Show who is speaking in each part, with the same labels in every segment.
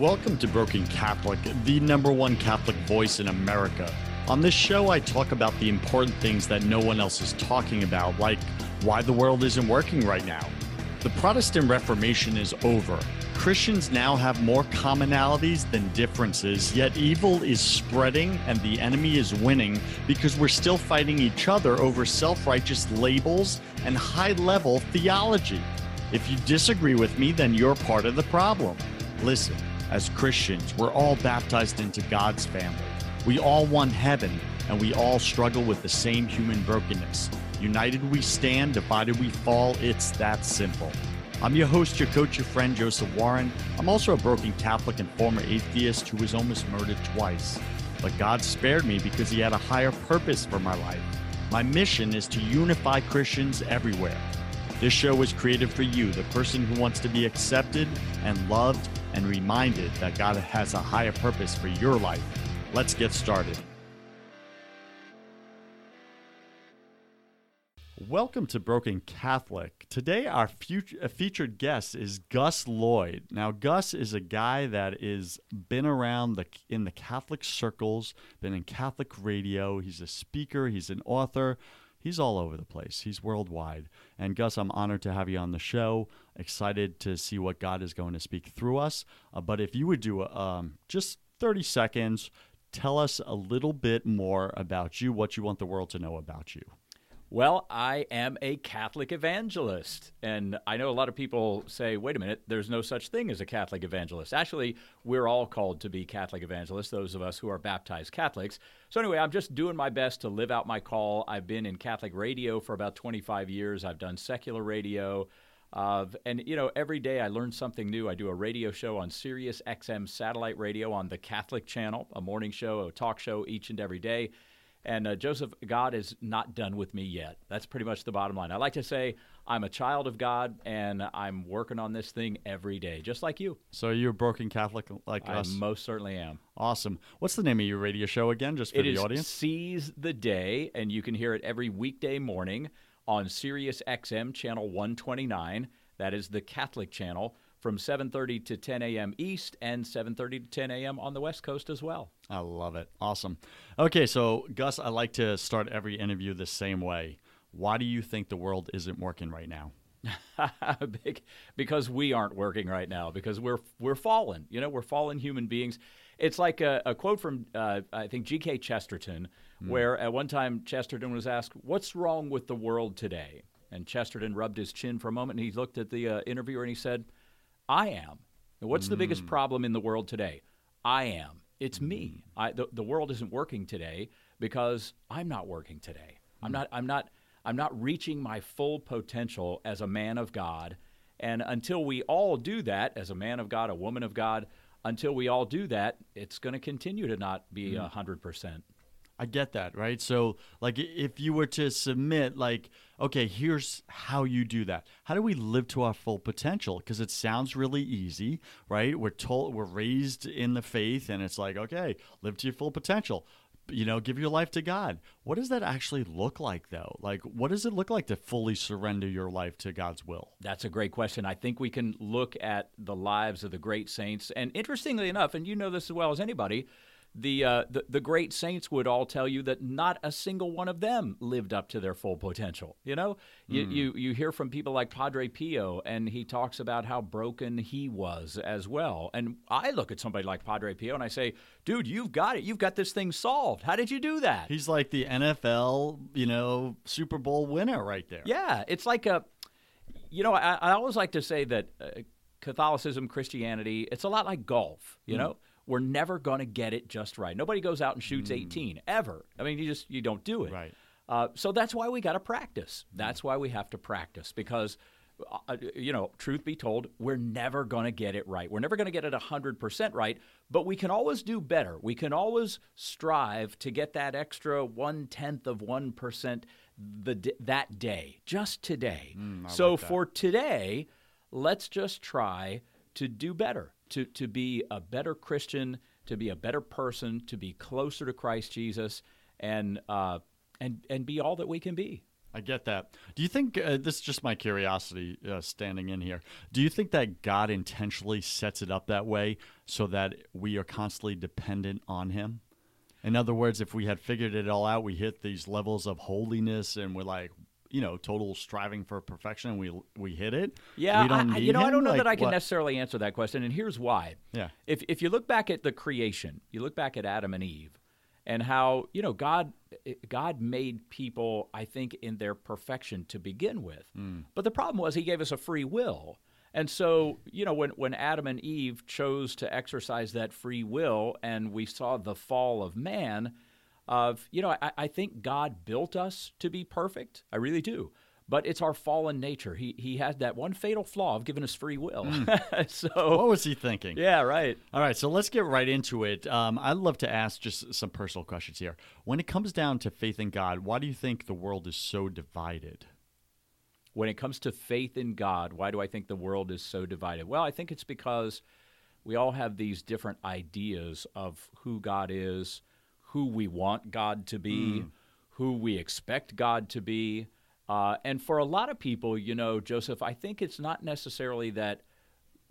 Speaker 1: Welcome to Broken Catholic, the number one Catholic voice in America. On this show, I talk about the important things that no one else is talking about, like why the world isn't working right now. The Protestant Reformation is over. Christians now have more commonalities than differences, yet evil is spreading and the enemy is winning because we're still fighting each other over self righteous labels and high level theology. If you disagree with me, then you're part of the problem. Listen. As Christians, we're all baptized into God's family. We all want heaven, and we all struggle with the same human brokenness. United we stand, divided we fall. It's that simple. I'm your host, your coach, your friend, Joseph Warren. I'm also a broken Catholic and former atheist who was almost murdered twice. But God spared me because He had a higher purpose for my life. My mission is to unify Christians everywhere. This show was created for you, the person who wants to be accepted and loved and reminded that God has a higher purpose for your life. Let's get started. Welcome to Broken Catholic. Today, our future, featured guest is Gus Lloyd. Now, Gus is a guy that is been around the in the Catholic circles, been in Catholic radio. He's a speaker. He's an author. He's all over the place. He's worldwide. And Gus, I'm honored to have you on the show. Excited to see what God is going to speak through us. Uh, but if you would do um, just 30 seconds, tell us a little bit more about you, what you want the world to know about you.
Speaker 2: Well, I am a Catholic evangelist. And I know a lot of people say, wait a minute, there's no such thing as a Catholic evangelist. Actually, we're all called to be Catholic evangelists, those of us who are baptized Catholics. So, anyway, I'm just doing my best to live out my call. I've been in Catholic radio for about 25 years, I've done secular radio. Uh, and you know, every day I learn something new. I do a radio show on Sirius XM satellite radio on the Catholic channel, a morning show, a talk show each and every day. And uh, Joseph, God is not done with me yet. That's pretty much the bottom line. I like to say I'm a child of God and I'm working on this thing every day, just like you.
Speaker 1: So you're a broken Catholic like
Speaker 2: I
Speaker 1: us?
Speaker 2: most certainly am.
Speaker 1: Awesome. What's the name of your radio show again, just for
Speaker 2: It
Speaker 1: the
Speaker 2: is
Speaker 1: audience?
Speaker 2: Seize the Day, and you can hear it every weekday morning on Sirius XM channel 129. That is the Catholic channel from 7:30 to 10 a.m. East and 7:30 to 10 a.m. on the West Coast as well.
Speaker 1: I love it. Awesome. Okay, so Gus, I like to start every interview the same way. Why do you think the world isn't working right now?
Speaker 2: Big- because we aren't working right now because we're we're fallen you know we're fallen human beings. It's like a, a quote from uh, i think gk chesterton where at one time chesterton was asked what's wrong with the world today? And chesterton rubbed his chin for a moment and he looked at the uh, interviewer and he said i am. And what's the biggest problem in the world today? I am. It's me. I, the, the world isn't working today because i'm not working today. I'm not i'm not I'm not reaching my full potential as a man of God. And until we all do that, as a man of God, a woman of God, until we all do that, it's going to continue to not be mm. a 100%.
Speaker 1: I get that, right? So, like, if you were to submit, like, okay, here's how you do that. How do we live to our full potential? Because it sounds really easy, right? We're told we're raised in the faith, and it's like, okay, live to your full potential. You know, give your life to God. What does that actually look like, though? Like, what does it look like to fully surrender your life to God's will?
Speaker 2: That's a great question. I think we can look at the lives of the great saints. And interestingly enough, and you know this as well as anybody, the, uh, the the great saints would all tell you that not a single one of them lived up to their full potential. You know, you, you you hear from people like Padre Pio, and he talks about how broken he was as well. And I look at somebody like Padre Pio, and I say, "Dude, you've got it. You've got this thing solved. How did you do that?"
Speaker 1: He's like the NFL, you know, Super Bowl winner right there.
Speaker 2: Yeah, it's like a, you know, I, I always like to say that uh, Catholicism, Christianity, it's a lot like golf. You know, we're never going to get it just right. Nobody goes out and shoots 18 ever. I mean, you just you don't do it.
Speaker 1: Right.
Speaker 2: Uh, so that's why we got to practice. That's why we have to practice because. Uh, you know, truth be told, we're never going to get it right. We're never going to get it 100% right, but we can always do better. We can always strive to get that extra one tenth of 1% the, that day, just today. so for today, let's just try to do better, to, to be a better Christian, to be a better person, to be closer to Christ Jesus, and, uh, and, and be all that we can be.
Speaker 1: I get that. Do you think uh, this is just my curiosity uh, standing in here? Do you think that God intentionally sets it up that way so that we are constantly dependent on Him? In other words, if we had figured it all out, we hit these levels of holiness and we're like, you know, total striving for perfection, and we we hit it.
Speaker 2: Yeah,
Speaker 1: we don't
Speaker 2: I,
Speaker 1: need
Speaker 2: you know, I don't know
Speaker 1: Like,
Speaker 2: that I can
Speaker 1: what-
Speaker 2: necessarily answer that question, and here's why.
Speaker 1: Yeah.
Speaker 2: If if you look back at the creation, you look back at Adam and Eve, and how you know God God made people, I think, in their perfection to begin with. Mm. But the problem was He gave us a free will. And so, you know, when, when Adam and Eve chose to exercise that free will and we saw the fall of man, of you know, I, I think God built us to be perfect. I really do. But it's our fallen nature. He he has that one fatal flaw of giving us free will. so
Speaker 1: What was he thinking?
Speaker 2: yeah, right.
Speaker 1: All right, so let's get right into it. Um, I'd love to ask just some personal questions here. When it comes down to faith in God, why do you think the world is so divided?
Speaker 2: When it comes to faith in God, why do I think the world is so divided? Well, I think it's because we all have these different ideas of who God is, who we want God to be, who we expect God to be. Uh, and for a lot of people, you know, Joseph, I think it's not necessarily that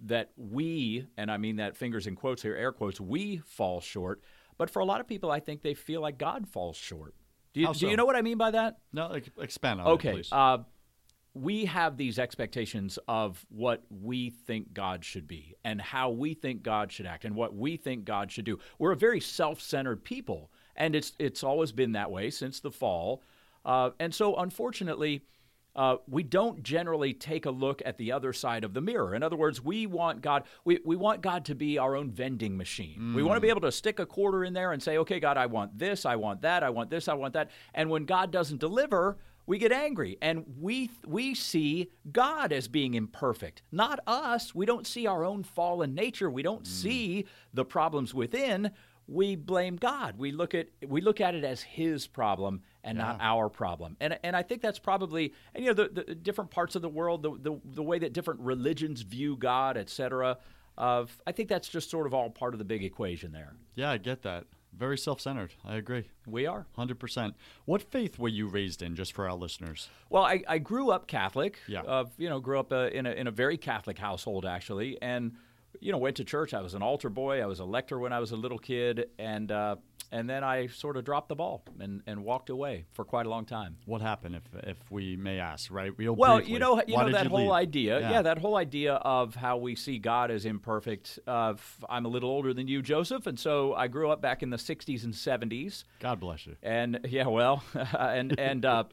Speaker 2: that we, and I mean that fingers in quotes here, air quotes, we fall short. But for a lot of people, I think they feel like God falls short. Do you,
Speaker 1: How
Speaker 2: do you know what I mean by that?
Speaker 1: No, expand on it,
Speaker 2: Okay.
Speaker 1: please.
Speaker 2: Uh, we have these expectations of what we think God should be and how we think God should act and what we think God should do. We're a very self-centered people, and it's it's always been that way since the fall. Uh, and so, unfortunately, uh, we don't generally take a look at the other side of the mirror. In other words, we want God. We, we want God to be our own vending machine. We want to be able to stick a quarter in there and say, "Okay, God, I want this. I want that. I want this. I want that." And when God doesn't deliver, we get angry and we we see God as being imperfect, not us. We don't see our own fallen nature. We don't hmm. see the problems within. We blame God. We look at we look at it as His problem and not our problem. And and I think that's probably and you know the, the different parts of the world, the, the the way that different religions view God, etc. Of I think that's just sort of all part of the big equation there.
Speaker 1: yeah, I get that. Very self centered. I agree.
Speaker 2: We are.
Speaker 1: 100%. What faith were you raised in, just for our listeners?
Speaker 2: Well, I, I grew up Catholic.
Speaker 1: Yeah.
Speaker 2: Of you know, grew up uh, in a in a very Catholic household actually, and you know, went to church. I was an altar boy. I was a lector when I was a little kid, and uh, and then I sort of dropped the ball and, and walked away for quite a long time.
Speaker 1: What happened, if if we may ask, right? Real
Speaker 2: Well,
Speaker 1: briefly.
Speaker 2: you know, you know that
Speaker 1: you
Speaker 2: whole
Speaker 1: leave?
Speaker 2: idea.
Speaker 1: Yeah.
Speaker 2: Yeah. that whole idea of how we see God as imperfect. Uh, I'm a little older than you, Joseph, and so I grew up back in the '60s and '70s.
Speaker 1: God bless you.
Speaker 2: and yeah, well, and and uh,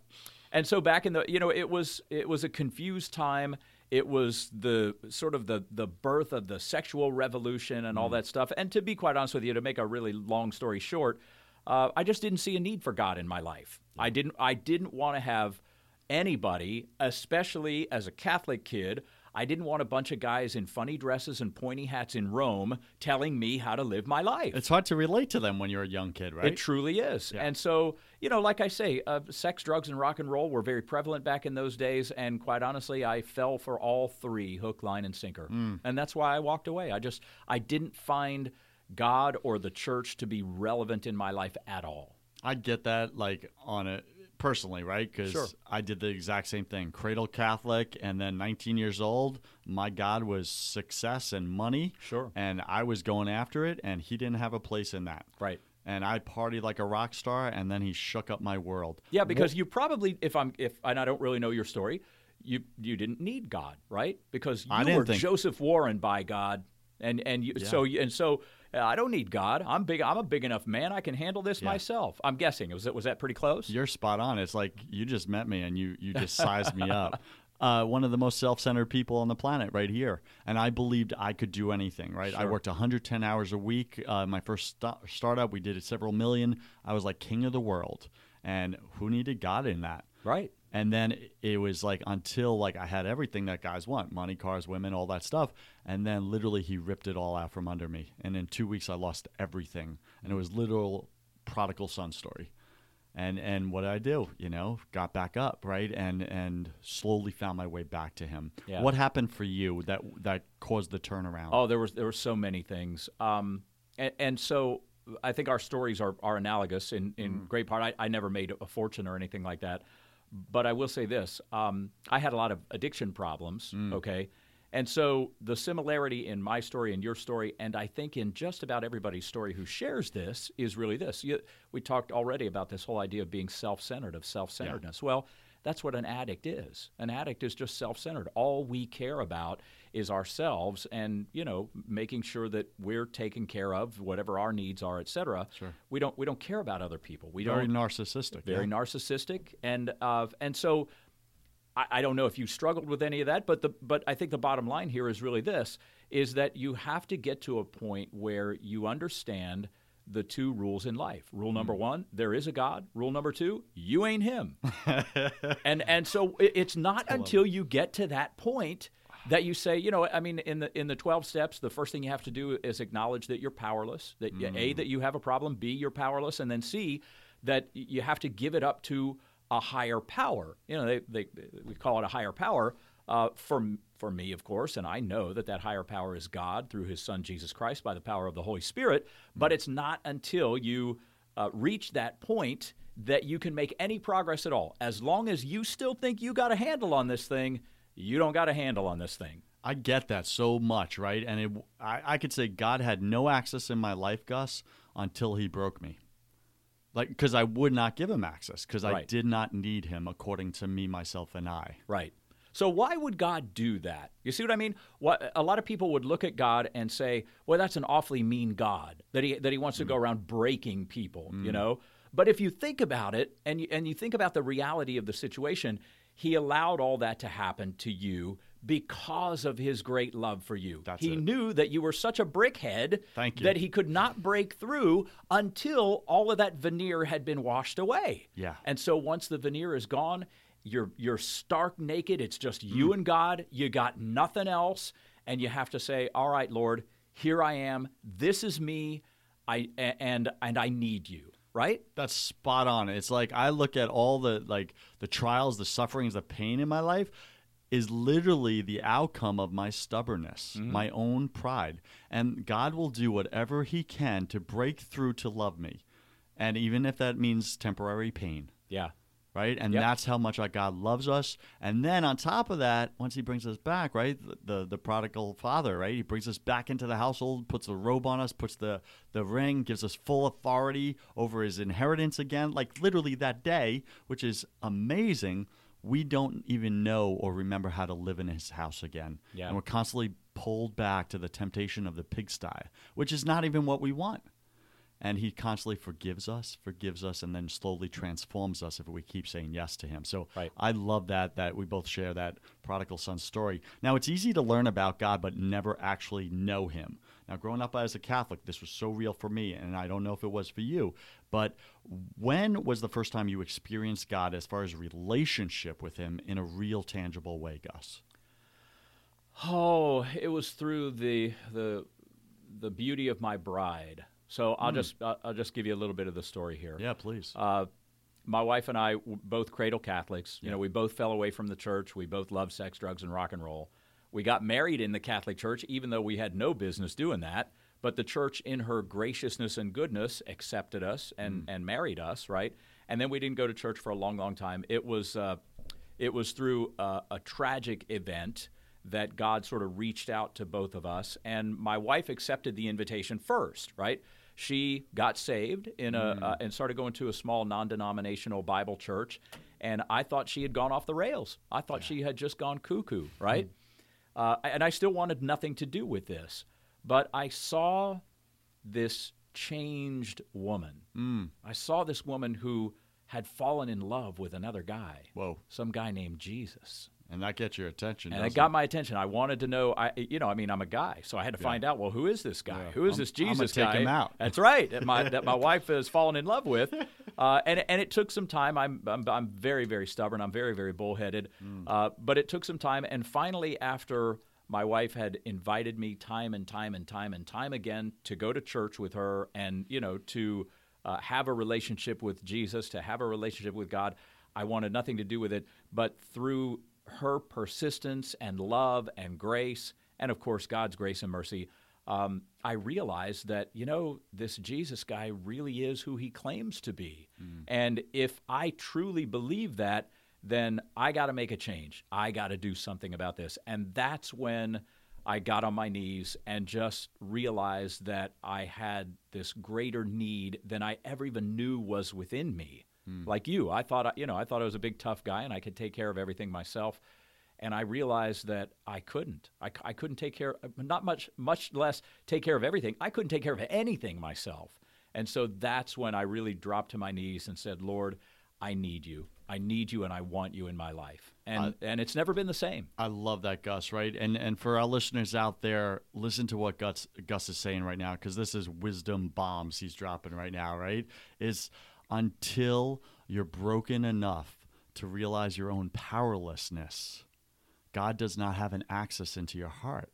Speaker 2: and so back in the you know it was it was a confused time. It was the sort of the the birth of the sexual revolution and all that stuff. And to be quite honest with you, to make a really long story short, uh, I just didn't see a need for God in my life. I didn't I didn't want to have anybody, especially as a Catholic kid. I didn't want a bunch of guys in funny dresses and pointy hats in Rome telling me how to live my life.
Speaker 1: It's hard to relate to them when you're a young kid, right?
Speaker 2: It truly is. And so, you know, like I say, uh, sex, drugs, and rock and roll were very prevalent back in those days. And quite honestly, I fell for all three hook, line, and sinker. And that's why I walked away. I just, I didn't find God or the church to be relevant in my life at all.
Speaker 1: I get that, like on it personally, right? Because
Speaker 2: Sure.
Speaker 1: I did the exact same thing. Cradle Catholic, and then 19 years old, my God was success and money.
Speaker 2: Sure.
Speaker 1: And I was going after it, and he didn't have a place in that.
Speaker 2: Right.
Speaker 1: And I partied like a rock star, and then he shook up my world.
Speaker 2: Yeah, because you probably, if I'm, if and I don't really know your story, you you didn't need God, right? Because you were
Speaker 1: think-
Speaker 2: Joseph Warren by God, and and you, so and so I don't need God. I'm big. I'm a big enough man. I can handle this myself. I'm guessing. Was that was that pretty close?
Speaker 1: You're spot on. It's like you just met me and you you just sized me up. Uh, one of the most self-centered people on the planet, right here, and I believed I could do anything. Right, I worked 110 hours a week. Uh, my first sta- startup, we did it several million. I was like king of the world, and who needed God in that?
Speaker 2: Right.
Speaker 1: And then it was like until like I had everything that guys want money, cars, women, all that stuff. And then literally he ripped it all out from under me. And in two weeks, I lost everything. And it was literal prodigal son story. And and what did I do? You know, got back up, right? And and slowly found my way back to him.
Speaker 2: Yeah.
Speaker 1: What happened for you that that caused the turnaround?
Speaker 2: Oh, there was there were so many things. Um, and, and so I think our stories are, are analogous in, in great part. I, I never made a fortune or anything like that. But I will say this: um, I had a lot of addiction problems. Okay, and so the similarity in my story and your story, and I think in just about everybody's story who shares this, is really this. You, we talked already about this whole idea of being self-centered, of self-centeredness. Well. That's what an addict is. An addict is just self-centered. All we care about is ourselves and, you know, making sure that we're taken care of, whatever our needs are, et cetera.
Speaker 1: Sure.
Speaker 2: We don't we don't care about other people. We
Speaker 1: Very
Speaker 2: don't
Speaker 1: narcissistic.
Speaker 2: very
Speaker 1: yeah.
Speaker 2: narcissistic and uh, and so I, I don't know if you struggled with any of that, but the but I think the bottom line here is really this: is that you have to get to a point where you understand the two rules in life. Rule number
Speaker 1: Hmm.
Speaker 2: one: there is a God. Rule number two: you ain't him. and and so it's not until you get to that point that you say, you know, I mean, in the in the twelve steps, the first thing you have to do is acknowledge that you're powerless. That a
Speaker 1: Mm.
Speaker 2: that you have a problem, b you're powerless, and then c that you have to give it up to a higher power. You know, they, they we call it a higher power. Uh, for for me, of course, and I know that that higher power is God through His Son Jesus Christ by the power of the Holy Spirit. But it's not until you uh, reach that point that you can make any progress at all. As long as you still think you got a handle on this thing, you don't got a handle on this thing.
Speaker 1: I get that so much, right? And it, I, I could say God had no access in my life, Gus, until He broke me. Like, because I would not give Him access, because I did not need Him according to me, myself, and I.
Speaker 2: Right. So why would God do that? You see what I mean? What a lot of people would look at God and say, "Well, that's an awfully mean God that he that he wants to go mm. around breaking people." You mm. know. But if you think about it, and you, and you think about the reality of the situation, He allowed all that to happen to you because of His great love for you.
Speaker 1: That's
Speaker 2: he
Speaker 1: it.
Speaker 2: knew that you were such a brickhead that He could not break through until all of that veneer had been washed away.
Speaker 1: Yeah.
Speaker 2: And so once the veneer is gone, you're you're stark naked. It's just
Speaker 1: Mm.
Speaker 2: you and God. You got nothing else, and you have to say, "All right, Lord, here I am. This is me. I and and I need you." Right?
Speaker 1: That's spot on. It's like I look at all the like the trials, the sufferings, the pain in my life is literally the outcome of my stubbornness, my own pride. And God will do whatever he can to break through to love me. And even if that means temporary pain,
Speaker 2: Yeah.
Speaker 1: Right? And
Speaker 2: Yep.
Speaker 1: that's how much our God loves us. And then on top of that, once He brings us back, right, the, the the prodigal father, right, He brings us back into the household, puts the robe on us, puts the the ring, gives us full authority over His inheritance again, like literally that day, which is amazing. We don't even know or remember how to live in His house again,
Speaker 2: Yeah.
Speaker 1: and we're constantly pulled back to the temptation of the pigsty, which is not even what we want and he constantly forgives us forgives us and then slowly transforms us if we keep saying yes to him so
Speaker 2: Right.
Speaker 1: i love that that we both share that prodigal son story now it's easy to learn about god but never actually know him now growing up as a catholic this was so real for me and i don't know if it was for you but when was the first time you experienced god as far as relationship with him in a real tangible way gus
Speaker 2: Oh, it was through the the the beauty of my bride. So I'll just I'll, just give you a little bit of the story here.
Speaker 1: yeah please
Speaker 2: Uh, my wife and I w- both cradle Catholics. You know, we both fell away from the church. We both love sex, drugs, and rock and roll. We got married in the Catholic Church, even though we had no business doing that. But the church, in her graciousness and goodness, accepted us and, and married us, right? And then we didn't go to church for a long, long time. It was uh, it was through a, a tragic event that God sort of reached out to both of us, and my wife accepted the invitation first, right? She got saved in a uh, and started going to a small non-denominational Bible church, and I thought she had gone off the rails. I thought she had just gone cuckoo, right? Uh, and I still wanted nothing to do with this, but I saw this changed woman. I saw this woman who had fallen in love with another guy.
Speaker 1: Whoa.
Speaker 2: Some guy named Jesus.
Speaker 1: And that gets your attention
Speaker 2: And it got my attention. I wanted to know. I, you know, I mean, I'm a guy, so I had to find out. Well, who is this guy?
Speaker 1: Yeah.
Speaker 2: Who is
Speaker 1: I'm-
Speaker 2: this
Speaker 1: I'm
Speaker 2: Jesus
Speaker 1: take him out.
Speaker 2: That's right. That my that my wife has fallen in love with, uh, and and it took some time. I'm I'm, I'm very very stubborn. I'm very very bullheaded,
Speaker 1: Hmm.
Speaker 2: uh, but it took some time. And finally, after my wife had invited me time and time and time and time again to go to church with her, and you know to uh, have a relationship with Jesus, to have a relationship with God. I wanted nothing to do with it, but through her persistence and love and grace, and of course, God's grace and mercy, um, I realized that, you know, this Jesus guy really is who he claims to be. And if I truly believe that, then I got to make a change. I got to do something about this. And that's when I got on my knees and just realized that I had this greater need than I ever even knew was within me. Mm. Like you, I thought, you know, I thought I was a big tough guy and I could take care of everything myself. And I realized that I couldn't. I, I couldn't take care, uh, not much, much less take care of everything. I couldn't take care of anything myself. And so that's when I really dropped to my knees and said, Lord, I need you. I need you and I want you in my life. And and it's never been the same.
Speaker 1: I love that, Gus. Right, and and for our listeners out there, listen to what Gus Gus is saying right now, because this is wisdom bombs he's dropping right now. Right, is until you're broken enough to realize your own powerlessness, God does not have an access into your heart.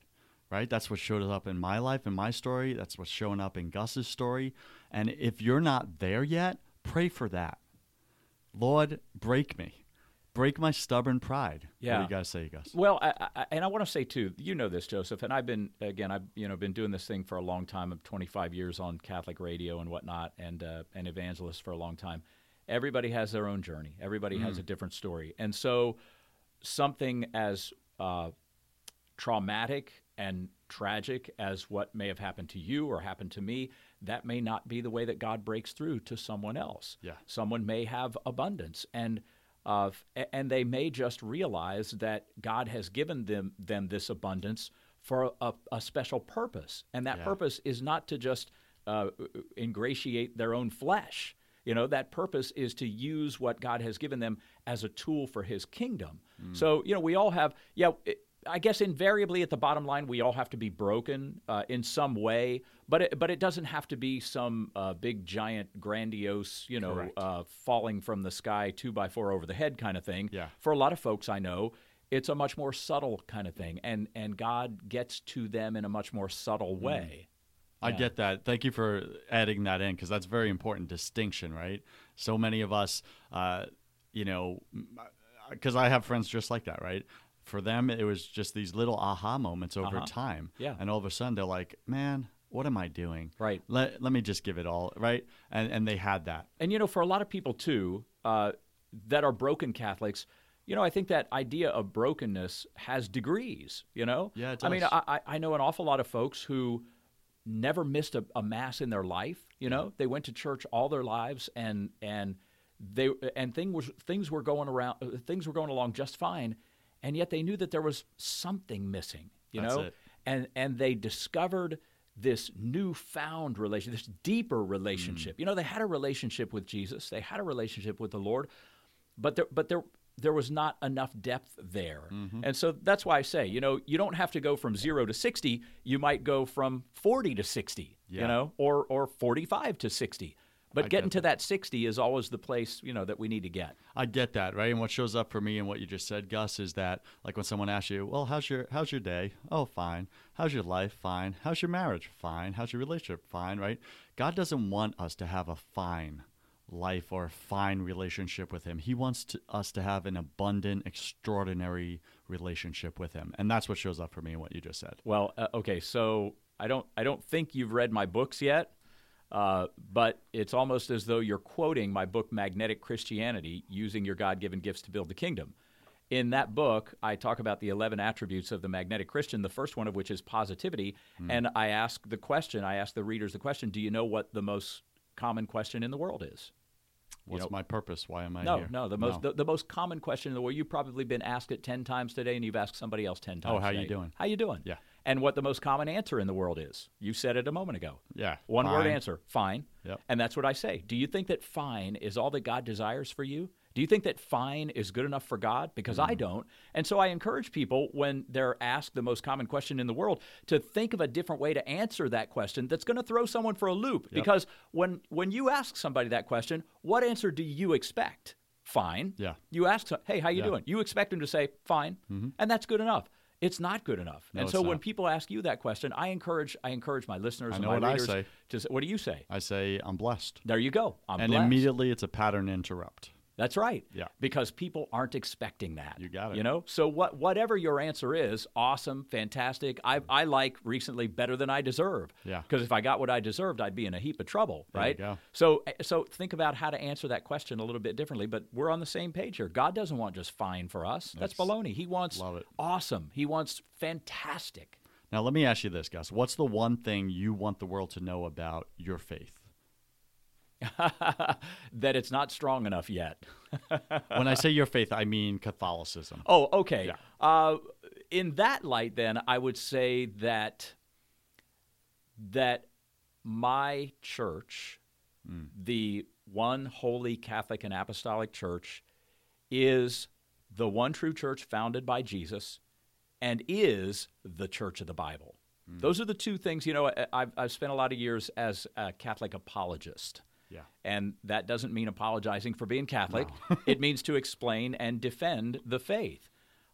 Speaker 1: Right, that's what showed up in my life, in my story. That's what's showing up in Gus's story. And if you're not there yet, pray for that. Lord, break me. Break my stubborn pride. What
Speaker 2: Yeah.
Speaker 1: do you guys say, Gus?
Speaker 2: Well, I, I, and I want to say too, you know this, Joseph, and I've been again, I've you know been doing this thing for a long time. I'm 25 years on Catholic radio and whatnot, and uh, an evangelist for a long time. Everybody has their own journey. Everybody has a different story, and so something as uh, traumatic and tragic as what may have happened to you or happened to me, that may not be the way that God breaks through to someone else.
Speaker 1: Yeah.
Speaker 2: Someone may have abundance and uh, f- and they may just realize that God has given them them this abundance for a, a special purpose, and that
Speaker 1: Yeah.
Speaker 2: purpose is not to just uh, ingratiate their own flesh. You know, that purpose is to use what God has given them as a tool for His kingdom. So, you know, we all have, yeah, it, I guess invariably at the bottom line, we all have to be broken uh, in some way, but it, but it doesn't have to be some uh, big, giant, grandiose, you know, uh, falling from the sky two by four over the head kind of thing.
Speaker 1: Yeah.
Speaker 2: For a lot of folks I know, it's a much more subtle kind of thing, and and God gets to them in a much more subtle way.
Speaker 1: I
Speaker 2: Yeah.
Speaker 1: get that. Thank you for adding that in because that's very important distinction, right? So many of us, uh, you know, because I have friends just like that, right? For them, it was just these little aha moments over
Speaker 2: Uh-huh.
Speaker 1: time.
Speaker 2: Yeah.
Speaker 1: And all of a sudden, they're like, man, what am I doing?
Speaker 2: Right.
Speaker 1: Let, let me just give it all, right? And, and they had that.
Speaker 2: And you know, for a lot of people too, uh, that are broken Catholics, you know, I think that idea of brokenness has degrees. You know,
Speaker 1: Yeah, it
Speaker 2: I mean. I, I- I know an awful lot of folks who never missed a, a mass in their life. You know, they went to church all their lives, and and they and thing was things were going around, uh, things were going along just fine, and yet they knew that there was something missing. You
Speaker 1: That's
Speaker 2: know,
Speaker 1: it.
Speaker 2: and and they discovered this newfound relation, this deeper relationship. Mm. You know, they had a relationship with Jesus, they had a relationship with the Lord, but there, but there, there was not enough depth there, mm-hmm. and so that's why I say, you know, you don't have to go from zero to sixty. You might go from forty to sixty,
Speaker 1: Yeah.
Speaker 2: you know, or or forty-five to sixty. But
Speaker 1: I
Speaker 2: getting
Speaker 1: get
Speaker 2: to that sixty is always the place, you know, that we need to get.
Speaker 1: I get that, right? And what shows up for me and what you just said, Gus, is that like when someone asks you, "Well, how's your how's your day?" "Oh, fine." "How's your life?" "Fine." "How's your marriage?" "Fine." "How's your relationship?" "Fine." Right? God doesn't want us to have a fine life or a fine relationship with Him. He wants to, us to have an abundant, extraordinary relationship with Him, and that's what shows up for me in what you just said.
Speaker 2: Well, uh, okay, so I don't I don't think you've read my books yet, uh, but it's almost as though you're quoting my book Magnetic Christianity, using your God-given gifts to build the kingdom. In that book, I talk about the 11 attributes of the magnetic Christian, the first one of which is positivity. And I ask the question, I ask the readers the question, do you know what the most common question in the world is?
Speaker 1: What's
Speaker 2: know-
Speaker 1: my purpose? Why am I
Speaker 2: No,
Speaker 1: here?
Speaker 2: no. The most The, the most common question in the world. You've probably been asked it ten times today, and you've asked somebody else ten times.
Speaker 1: Oh, how you doing?
Speaker 2: How you doing?
Speaker 1: Yeah.
Speaker 2: And what the most common answer in the world is? You said it a moment ago.
Speaker 1: Yeah,
Speaker 2: One word answer. Fine.
Speaker 1: Yep.
Speaker 2: And that's what I say. Do you think that fine is all that God desires for you? Do you think that fine is good enough for God? Because
Speaker 1: Mm-hmm.
Speaker 2: I don't. And so I encourage people when they're asked the most common question in the world to think of a different way to answer that question that's going to throw someone for a loop. Because when when you ask somebody that question, what answer do you expect? Fine.
Speaker 1: Yeah.
Speaker 2: You ask, hey, how you
Speaker 1: Yeah. Mm-hmm.
Speaker 2: doing? You expect them to say fine, and that's good enough. It's not good enough.
Speaker 1: No,
Speaker 2: and so when people ask you that question, I encourage I encourage my listeners
Speaker 1: I
Speaker 2: and my
Speaker 1: what I
Speaker 2: readers
Speaker 1: say.
Speaker 2: to say, what do you say?
Speaker 1: I say I'm blessed.
Speaker 2: There you go. I'm
Speaker 1: and
Speaker 2: blessed.
Speaker 1: immediately it's a pattern interrupt.
Speaker 2: That's right.
Speaker 1: Yeah.
Speaker 2: Because people aren't expecting that.
Speaker 1: You got it.
Speaker 2: You know? So what whatever your answer is, awesome, fantastic. I I like recently better than I deserve.
Speaker 1: Yeah.
Speaker 2: Because if I got what I deserved, I'd be in a heap of trouble,
Speaker 1: There
Speaker 2: right?
Speaker 1: go.
Speaker 2: So so think about how to answer that question a little bit differently, but we're on the same page here. God doesn't want just fine for us. That's,
Speaker 1: That's-
Speaker 2: baloney. He wants
Speaker 1: love it.
Speaker 2: awesome. He wants fantastic.
Speaker 1: Now, let me ask you this, Gus. What's the one thing you want the world to know about your faith?
Speaker 2: that it's not strong enough yet.
Speaker 1: when I say your faith, I mean Catholicism.
Speaker 2: Oh, okay.
Speaker 1: Yeah.
Speaker 2: Uh, in that light, then I would say that that my church, the one holy Catholic and Apostolic Church, is the one true church founded by Jesus, and is the Church of the Bible. Those are the two things. You know, I've, I've spent a lot of years as a Catholic apologist.
Speaker 1: Yeah.
Speaker 2: And that doesn't mean apologizing for being Catholic. it means to explain and defend the faith.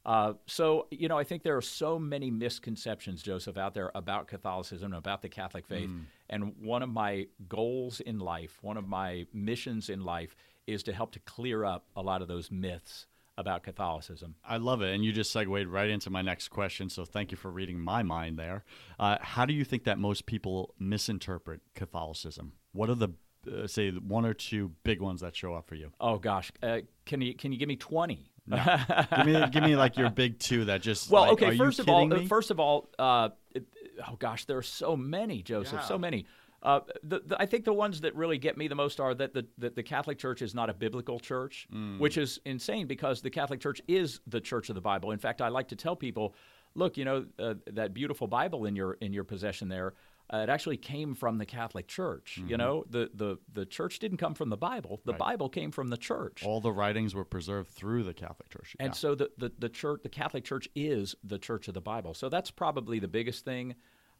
Speaker 2: Uh, so, you know, I think there are so many misconceptions, Joseph, out there about Catholicism, about the Catholic faith. And one of my goals in life, one of my missions in life, is to help to clear up a lot of those myths about Catholicism.
Speaker 1: I love it. And you just segued right into my next question. So thank you for reading my mind there. Uh, how do you think that most people misinterpret Catholicism? What are the, uh, say, one or two big ones that show up for you?
Speaker 2: Oh gosh, uh, can you can you give me twenty?
Speaker 1: give me, give me like your big two that just.
Speaker 2: Well,
Speaker 1: like,
Speaker 2: okay.
Speaker 1: are you
Speaker 2: First of all, uh,
Speaker 1: me?
Speaker 2: first of all, uh, it, oh gosh, there are so many, Joseph,
Speaker 1: Yeah.
Speaker 2: so many. Uh, the, the, I think the ones that really get me the most are that the, that the Catholic Church is not a biblical church,
Speaker 1: Mm.
Speaker 2: which is insane because the Catholic Church is the church of the Bible. In fact, I like to tell people, look, you know, uh, that beautiful Bible in your in your possession there. Uh, it actually came from the Catholic Church.
Speaker 1: Mm-hmm.
Speaker 2: You know, the, the the church didn't come from the Bible. The Bible came from the church.
Speaker 1: All the writings were preserved through the Catholic Church.
Speaker 2: And
Speaker 1: Yeah.
Speaker 2: so the, the, the church, the Catholic Church is the church of the Bible. So that's probably the biggest thing.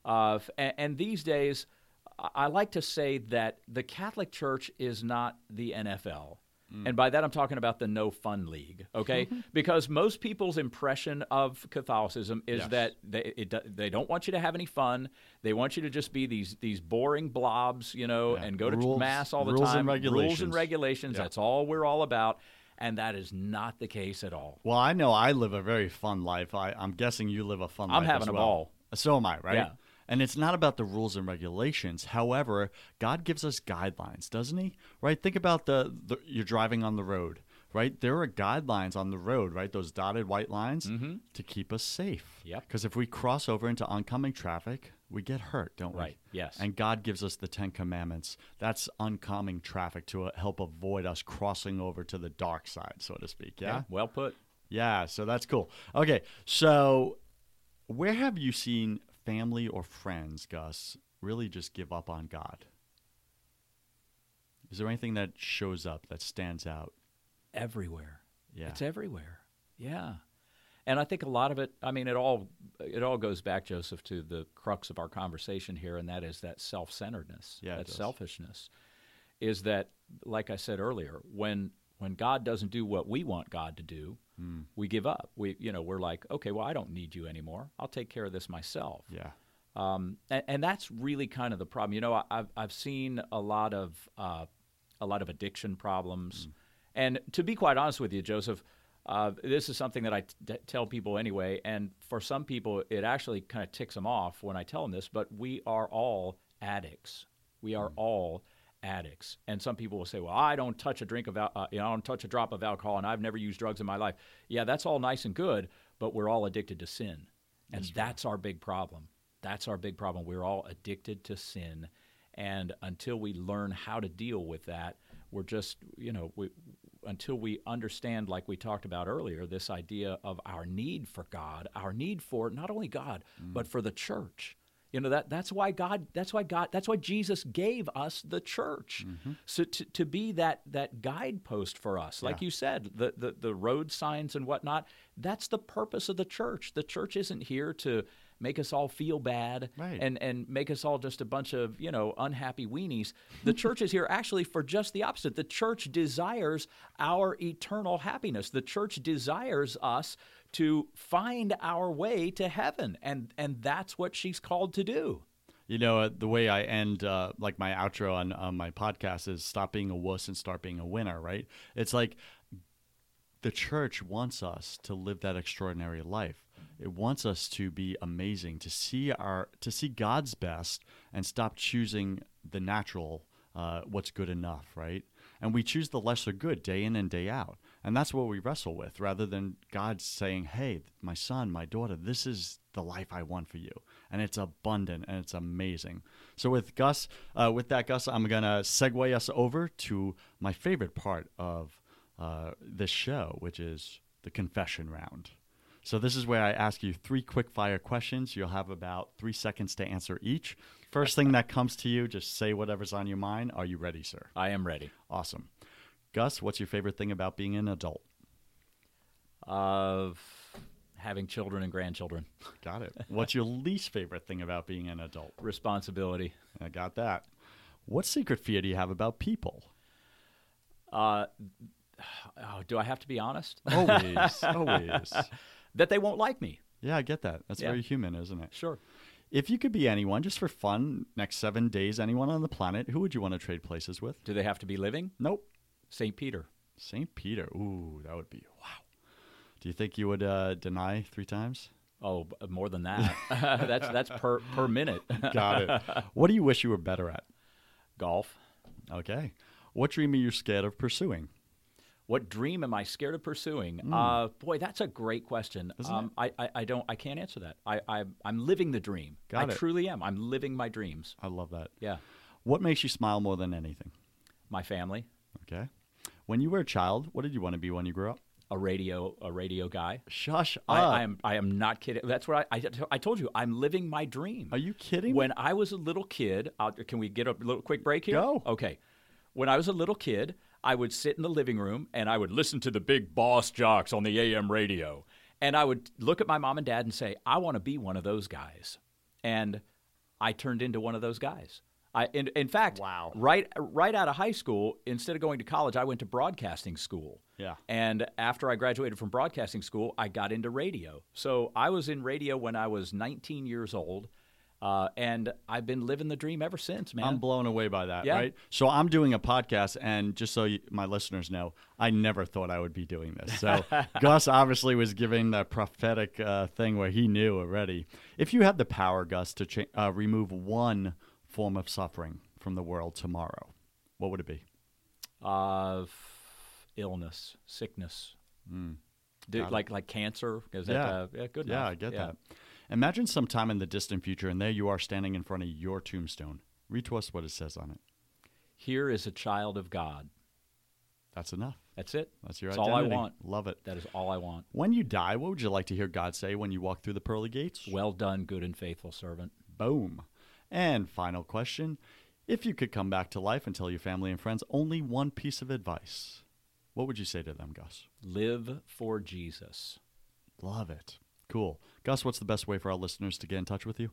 Speaker 2: Uh, and, and these days, I like to say that the Catholic Church is not the NFL. Mm. And by that, I'm talking about the no fun league, okay? Mm-hmm. because most people's impression of Catholicism is
Speaker 1: Yes.
Speaker 2: that they, it, they don't want you to have any fun. They want you to just be these these boring blobs, you know,
Speaker 1: Yeah.
Speaker 2: and go to
Speaker 1: Rules-
Speaker 2: mass all the
Speaker 1: rules
Speaker 2: time.
Speaker 1: and
Speaker 2: Rules and
Speaker 1: regulations.
Speaker 2: regulations.
Speaker 1: Yeah.
Speaker 2: That's all we're all about. And that is not the case at all.
Speaker 1: Well, I know I live a very fun life. I, I'm guessing you live a fun
Speaker 2: I'm
Speaker 1: life.
Speaker 2: having
Speaker 1: as
Speaker 2: a ball.
Speaker 1: So am I, right?
Speaker 2: Yeah.
Speaker 1: And it's not about the rules and regulations. However, God gives us guidelines, doesn't He? Right? Think about the, the you're driving on the road, right? There are guidelines on the road, right? Those dotted white lines to keep us safe.
Speaker 2: Mm-hmm. Yep.
Speaker 1: Because if we cross over into oncoming traffic, we get hurt, don't we?
Speaker 2: Right. Yes.
Speaker 1: And God gives us the Ten Commandments. That's oncoming traffic to uh, help avoid us crossing over to the dark side, so to speak. yeah?
Speaker 2: Well put.
Speaker 1: Yeah, so that's cool. Okay, so where have you seen family or friends, Gus, really just give up on God? Is there anything that shows up that stands out?
Speaker 2: Everywhere.
Speaker 1: Yeah.
Speaker 2: It's everywhere. Yeah. And I think a lot of it, I mean, it all it all goes back, Joseph, to the crux of our conversation here, and that is that self centeredness,
Speaker 1: Yeah,
Speaker 2: that selfishness. Is that, like I said earlier, when when God doesn't do what we want God to do,
Speaker 1: Hmm.
Speaker 2: we give up. We, you know, we're like, okay, well, I don't need you anymore. I'll take care of this myself.
Speaker 1: Yeah.
Speaker 2: Um, and, and that's really kind of the problem. You know, I- I've I've seen a lot of uh, a lot of addiction problems, and to be quite honest with you, Joseph, uh, this is something that I t- tell people anyway. And for some people, it actually kind of ticks them off when I tell them this. But we are all addicts. We are all addicts. And some people will say, "Well, I don't touch a drink of, al- uh, you know, I don't touch a drop of alcohol, and I've never used drugs in my life." Yeah, that's all nice and good, but we're all addicted to sin, and that's our big problem. That's our big problem. We're all addicted to sin, and until we learn how to deal with that, we're just, you know, we, until we understand, like we talked about earlier, this idea of our need for God, our need for not only God but for the church. You know that that's why God that's why God that's why Jesus gave us the church. Mm-hmm. So to, to be that that guidepost for us, like
Speaker 1: Yeah.
Speaker 2: you said, the, the the road signs and whatnot, that's the purpose of the church. The church isn't here to make us all feel bad
Speaker 1: Right.
Speaker 2: and and make us all just a bunch of you know unhappy weenies. The church is here actually for just the opposite. The church desires our eternal happiness. The church desires us to find our way to heaven, and and that's what she's called to do.
Speaker 1: You know, uh, the way I end uh, like my outro on, on my podcast is stop being a wuss and start being a winner, right? It's like the church wants us to live that extraordinary life. It wants us to be amazing, to see our to see God's best and stop choosing the natural uh, what's good enough, right? And we choose the lesser good day in and day out. And that's what we wrestle with rather than God saying, Hey, my son, my daughter, this is the life I want for you. And it's abundant and it's amazing. So, with Gus, uh, with that, Gus, I'm going to segue us over to my favorite part of uh, this show, which is the confession round. So, this is where I ask you three quick fire questions. You'll have about three seconds to answer each. First thing that comes to you, just say whatever's on your mind. Are you ready, sir?
Speaker 2: I am ready.
Speaker 1: Awesome. Gus, what's your favorite thing about being an adult?
Speaker 2: Of having children and grandchildren.
Speaker 1: Got it. What's your least favorite thing about being an adult?
Speaker 2: Responsibility.
Speaker 1: I got that. What secret fear do you have about people?
Speaker 2: Uh, oh, do I have to be honest?
Speaker 1: Always, always.
Speaker 2: that they won't like me.
Speaker 1: Yeah, I get that. That's
Speaker 2: Yeah.
Speaker 1: very human, isn't it?
Speaker 2: Sure.
Speaker 1: If you could be anyone, just for fun, next seven days, anyone on the planet, who would you want to trade places with?
Speaker 2: Do they have to be living?
Speaker 1: Nope.
Speaker 2: St. Peter.
Speaker 1: St. Peter. Ooh, that would be wow. Do you think you would uh, deny three times?
Speaker 2: Oh, more than that. that's that's per per minute.
Speaker 1: Got it. what do you wish you were better at?
Speaker 2: Golf.
Speaker 1: Okay. What dream are you scared of pursuing?
Speaker 2: What dream am I scared of pursuing? Uh, boy, that's a great question. Um, I, I, I don't I can't answer that. I, I I'm living the dream.
Speaker 1: Got
Speaker 2: I
Speaker 1: it.
Speaker 2: truly am. I'm living my dreams.
Speaker 1: I love that.
Speaker 2: Yeah.
Speaker 1: What makes you smile more than anything?
Speaker 2: My family,
Speaker 1: Okay. When you were a child, what did you want to be when you grew up?
Speaker 2: a radio a radio guy.
Speaker 1: Shush up.
Speaker 2: I, I am I am not kidding. That's what I, I I told you. I'm living my dream.
Speaker 1: Are you kidding?
Speaker 2: When I was a little kid, uh, can we get a little quick break here?
Speaker 1: Go.
Speaker 2: Okay. When I was a little kid, I would sit in the living room and I would listen to the big boss jocks on the AM radio. And I would look at my mom and dad and say, I want to be one of those guys. And I turned into one of those guys. I, in, in fact,
Speaker 1: Wow.
Speaker 2: right, right out of high school, instead of going to college, I went to broadcasting school.
Speaker 1: Yeah.
Speaker 2: And after I graduated from broadcasting school, I got into radio. So I was in radio when I was 19 years old. Uh, and I've been living the dream ever since, man.
Speaker 1: I'm blown away by that,
Speaker 2: Yeah.
Speaker 1: right? So I'm doing a podcast, and just so you, my listeners know, I never thought I would be doing this. So Gus obviously was giving the prophetic uh, thing where he knew already. If you had the power, Gus, to cha- uh, remove one form of suffering from the world tomorrow, what would it be?
Speaker 2: of illness, sickness, Do- like like cancer. Is that,
Speaker 1: Yeah.
Speaker 2: uh, yeah, good
Speaker 1: Yeah,
Speaker 2: enough.
Speaker 1: I get that. Imagine some time in the distant future, and there you are standing in front of your tombstone. Read to us what it says on it.
Speaker 2: Here is a child of God.
Speaker 1: That's enough.
Speaker 2: That's it.
Speaker 1: That's your
Speaker 2: That's all I
Speaker 1: identity.
Speaker 2: want.
Speaker 1: Love it.
Speaker 2: That is all I want.
Speaker 1: When you die, what would you like to hear God say when you walk through the pearly gates?
Speaker 2: Well done, good and faithful servant.
Speaker 1: Boom. And final question If you could come back to life and tell your family and friends only one piece of advice, what would you say to them, Gus?
Speaker 2: Live for Jesus.
Speaker 1: Love it. Cool. Gus, what's the best way for our listeners to get in touch with you?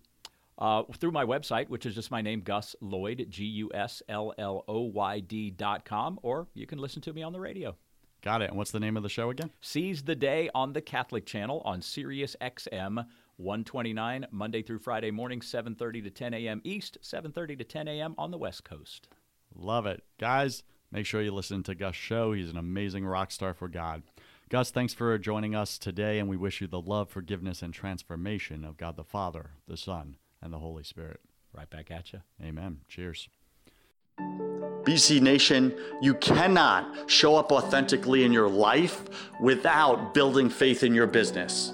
Speaker 2: Uh, through my website, which is just my name, Gus Lloyd, G U S L L O Y D dot com, or you can listen to me on the radio.
Speaker 1: Got it. And what's the name of the show again?
Speaker 2: Seize the Day on the Catholic Channel on Sirius XM 129, Monday through Friday morning, 7.30 to 10 a.m. East, 7.30 to 10 a.m. on the West Coast.
Speaker 1: Love it. Guys, make sure you listen to Gus' show. He's an amazing rock star for God. Gus, thanks for joining us today, and we wish you the love, forgiveness, and transformation of God the Father, the Son, and the Holy Spirit.
Speaker 2: Right back at you.
Speaker 1: Amen. Cheers. BC Nation, you cannot show up authentically in your life without building faith in your business.